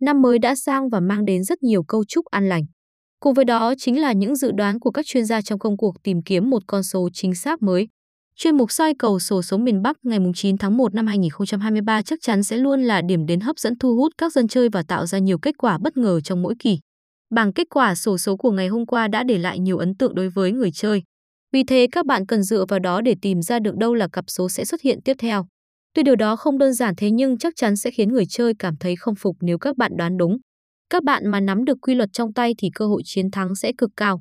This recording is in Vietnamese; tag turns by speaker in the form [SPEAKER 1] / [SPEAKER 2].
[SPEAKER 1] Năm mới đã sang và mang đến rất nhiều câu chúc an lành. Cùng với đó chính là những dự đoán của các chuyên gia trong công cuộc tìm kiếm một con số chính xác mới. Chuyên mục soi cầu sổ số miền Bắc ngày 9 tháng 1 năm 2023 chắc chắn sẽ luôn là điểm đến hấp dẫn thu hút các dân chơi và tạo ra nhiều kết quả bất ngờ trong mỗi kỳ. Bảng kết quả sổ số của ngày hôm qua đã để lại nhiều ấn tượng đối với người chơi. Vì thế các bạn cần dựa vào đó để tìm ra được đâu là cặp số sẽ xuất hiện tiếp theo. Tuy điều đó không đơn giản thế nhưng chắc chắn sẽ khiến người chơi cảm thấy không phục nếu các bạn đoán đúng. Các bạn mà nắm được quy luật trong tay thì cơ hội chiến thắng sẽ cực cao.